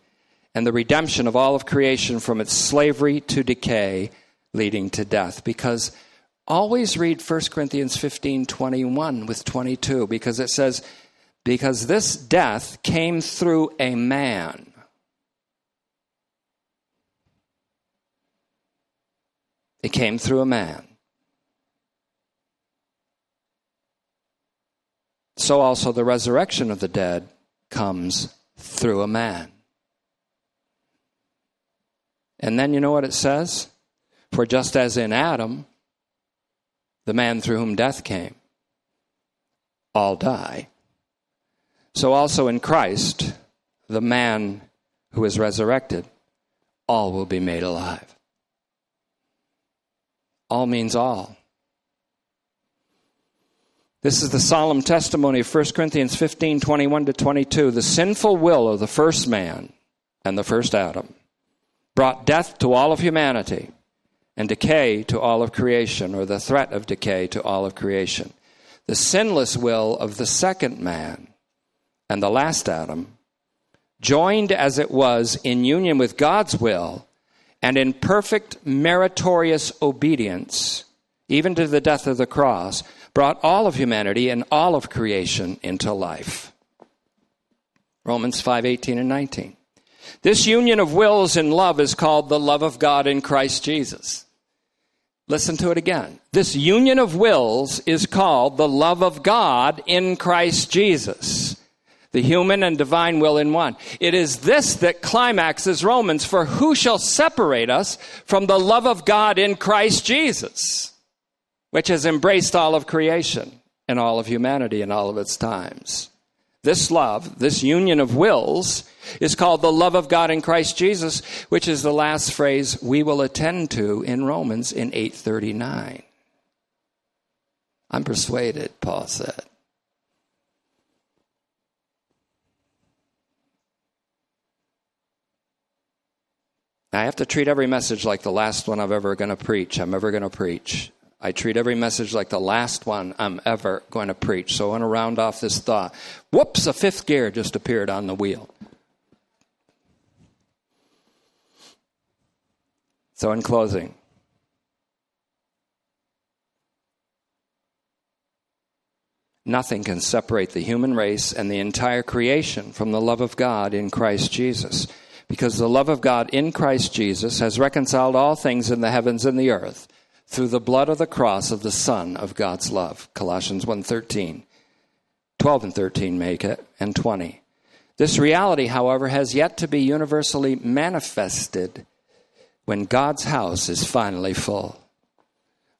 and the redemption of all of creation from its slavery to decay leading to death because always read 1 Corinthians 15 21 with 22 because it says because this death came through a man. It came through a man. So also the resurrection of the dead comes through a man. And then you know what it says? For just as in Adam, the man through whom death came, all die. So also in Christ, the man who is resurrected, all will be made alive. All means all. This is the solemn testimony of 1 Corinthians 15 21 to 22. The sinful will of the first man and the first Adam brought death to all of humanity and decay to all of creation, or the threat of decay to all of creation. The sinless will of the second man and the last Adam, joined as it was in union with God's will and in perfect meritorious obedience, even to the death of the cross, brought all of humanity and all of creation into life. Romans 5 18 and 19. This union of wills in love is called the love of God in Christ Jesus. Listen to it again. This union of wills is called the love of God in Christ Jesus the human and divine will in one. It is this that climaxes Romans for who shall separate us from the love of God in Christ Jesus, which has embraced all of creation and all of humanity in all of its times. This love, this union of wills, is called the love of God in Christ Jesus, which is the last phrase we will attend to in Romans in 839. I'm persuaded, Paul said. I have to treat every message like the last one I'm ever going to preach. I'm ever going to preach. I treat every message like the last one I'm ever going to preach. So I want to round off this thought. Whoops, a fifth gear just appeared on the wheel. So, in closing, nothing can separate the human race and the entire creation from the love of God in Christ Jesus because the love of God in Christ Jesus has reconciled all things in the heavens and the earth through the blood of the cross of the Son of God's love. Colossians 1.13. 12 and 13 make it, and 20. This reality, however, has yet to be universally manifested when God's house is finally full.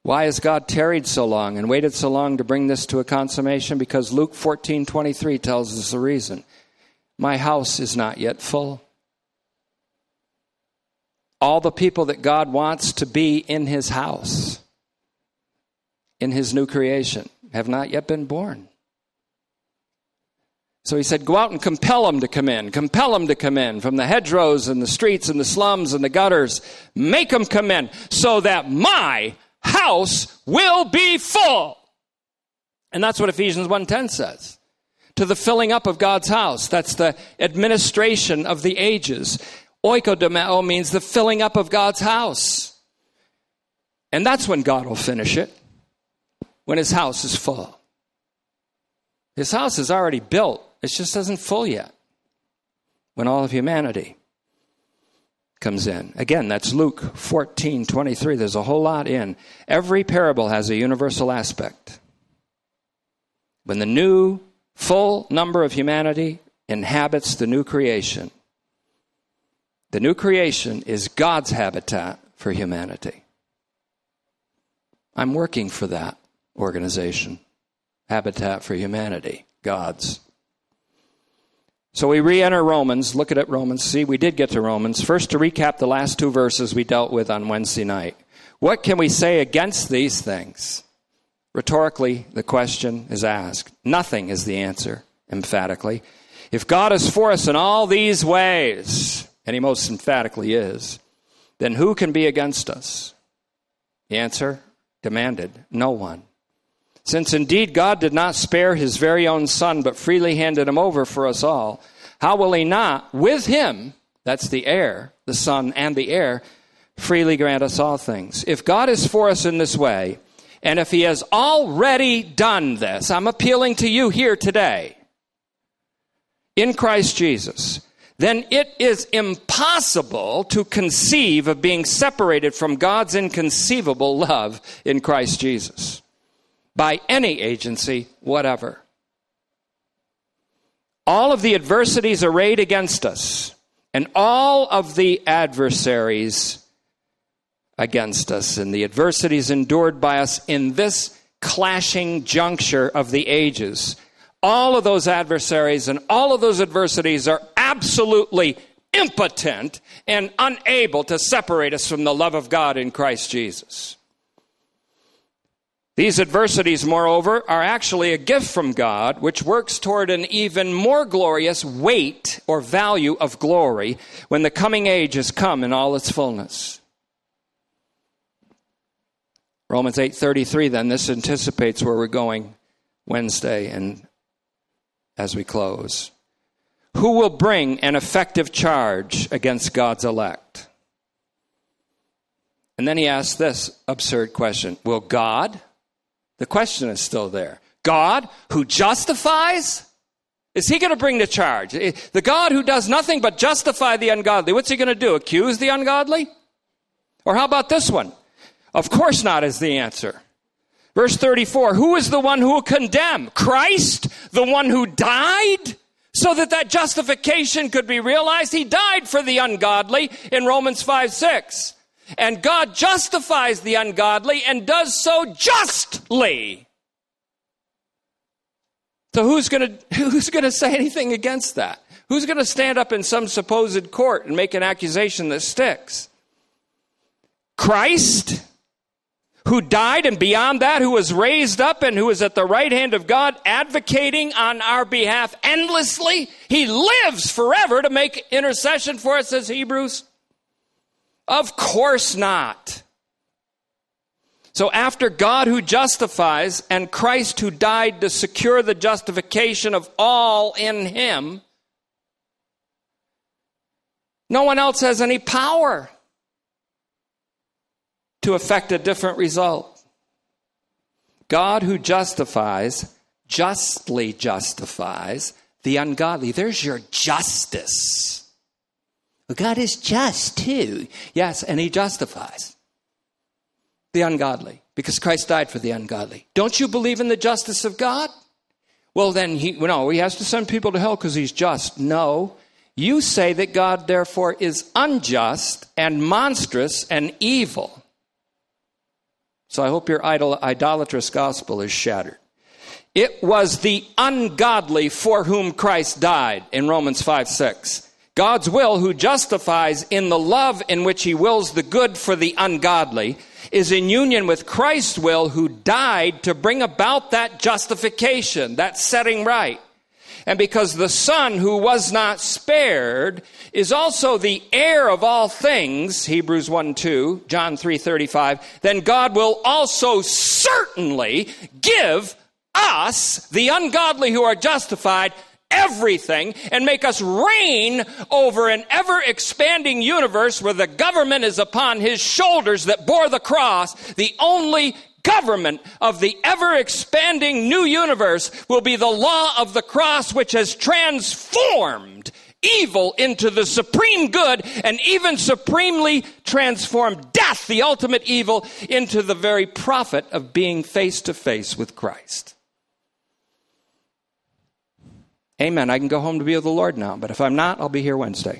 Why has God tarried so long and waited so long to bring this to a consummation? Because Luke 14:23 tells us the reason. My house is not yet full all the people that God wants to be in his house, in his new creation, have not yet been born. So he said, Go out and compel them to come in. Compel them to come in from the hedgerows and the streets and the slums and the gutters. Make them come in so that my house will be full. And that's what Ephesians 1:10 says. To the filling up of God's house. That's the administration of the ages. Oikodomeo means the filling up of God's house. And that's when God will finish it, when his house is full. His house is already built, it just isn't full yet. When all of humanity comes in. Again, that's Luke 14 23. There's a whole lot in. Every parable has a universal aspect. When the new full number of humanity inhabits the new creation, the new creation is God's habitat for humanity. I'm working for that organization, Habitat for Humanity, God's. So we re enter Romans, look at Romans. See, we did get to Romans. First, to recap the last two verses we dealt with on Wednesday night. What can we say against these things? Rhetorically, the question is asked. Nothing is the answer, emphatically. If God is for us in all these ways, and He most emphatically is, then who can be against us? The answer demanded no one. Since indeed God did not spare His very own Son, but freely handed Him over for us all, how will He not, with Him, that's the heir, the Son and the heir, freely grant us all things? If God is for us in this way, and if he has already done this, I'm appealing to you here today in Christ Jesus, then it is impossible to conceive of being separated from God's inconceivable love in Christ Jesus by any agency whatever. All of the adversities arrayed against us and all of the adversaries against us and the adversities endured by us in this clashing juncture of the ages. All of those adversaries and all of those adversities are absolutely impotent and unable to separate us from the love of God in Christ Jesus. These adversities, moreover, are actually a gift from God, which works toward an even more glorious weight or value of glory when the coming age has come in all its fullness. Romans 8:33 then this anticipates where we're going Wednesday and as we close. Who will bring an effective charge against God's elect? And then he asks this absurd question Will God? The question is still there. God who justifies? Is he going to bring the charge? The God who does nothing but justify the ungodly, what's he going to do? Accuse the ungodly? Or how about this one? Of course not, is the answer. Verse 34 Who is the one who will condemn? Christ, the one who died? So that that justification could be realized, he died for the ungodly in Romans 5 6. And God justifies the ungodly and does so justly. So who's going to who's going to say anything against that? Who's going to stand up in some supposed court and make an accusation that sticks? Christ who died and beyond that, who was raised up and who is at the right hand of God advocating on our behalf endlessly. He lives forever to make intercession for us, says Hebrews. Of course not. So, after God who justifies and Christ who died to secure the justification of all in Him, no one else has any power to effect a different result. God who justifies, justly justifies the ungodly. There's your justice. God is just too. Yes, and He justifies the ungodly because Christ died for the ungodly. Don't you believe in the justice of God? Well, then he no, he has to send people to hell because he's just. No. You say that God therefore is unjust and monstrous and evil. So I hope your idol, idolatrous gospel is shattered. It was the ungodly for whom Christ died in Romans 5 6. God's will, who justifies in the love in which he wills the good for the ungodly, is in union with Christ's will, who died to bring about that justification, that setting right. And because the Son who was not spared is also the heir of all things, Hebrews 1 2, John 3 35, then God will also certainly give us, the ungodly who are justified, everything and make us reign over an ever expanding universe where the government is upon his shoulders that bore the cross, the only government of the ever expanding new universe will be the law of the cross, which has transformed evil into the supreme good and even supremely transformed death, the ultimate evil, into the very profit of being face to face with Christ. Amen. I can go home to be with the Lord now, but if I'm not, I'll be here Wednesday.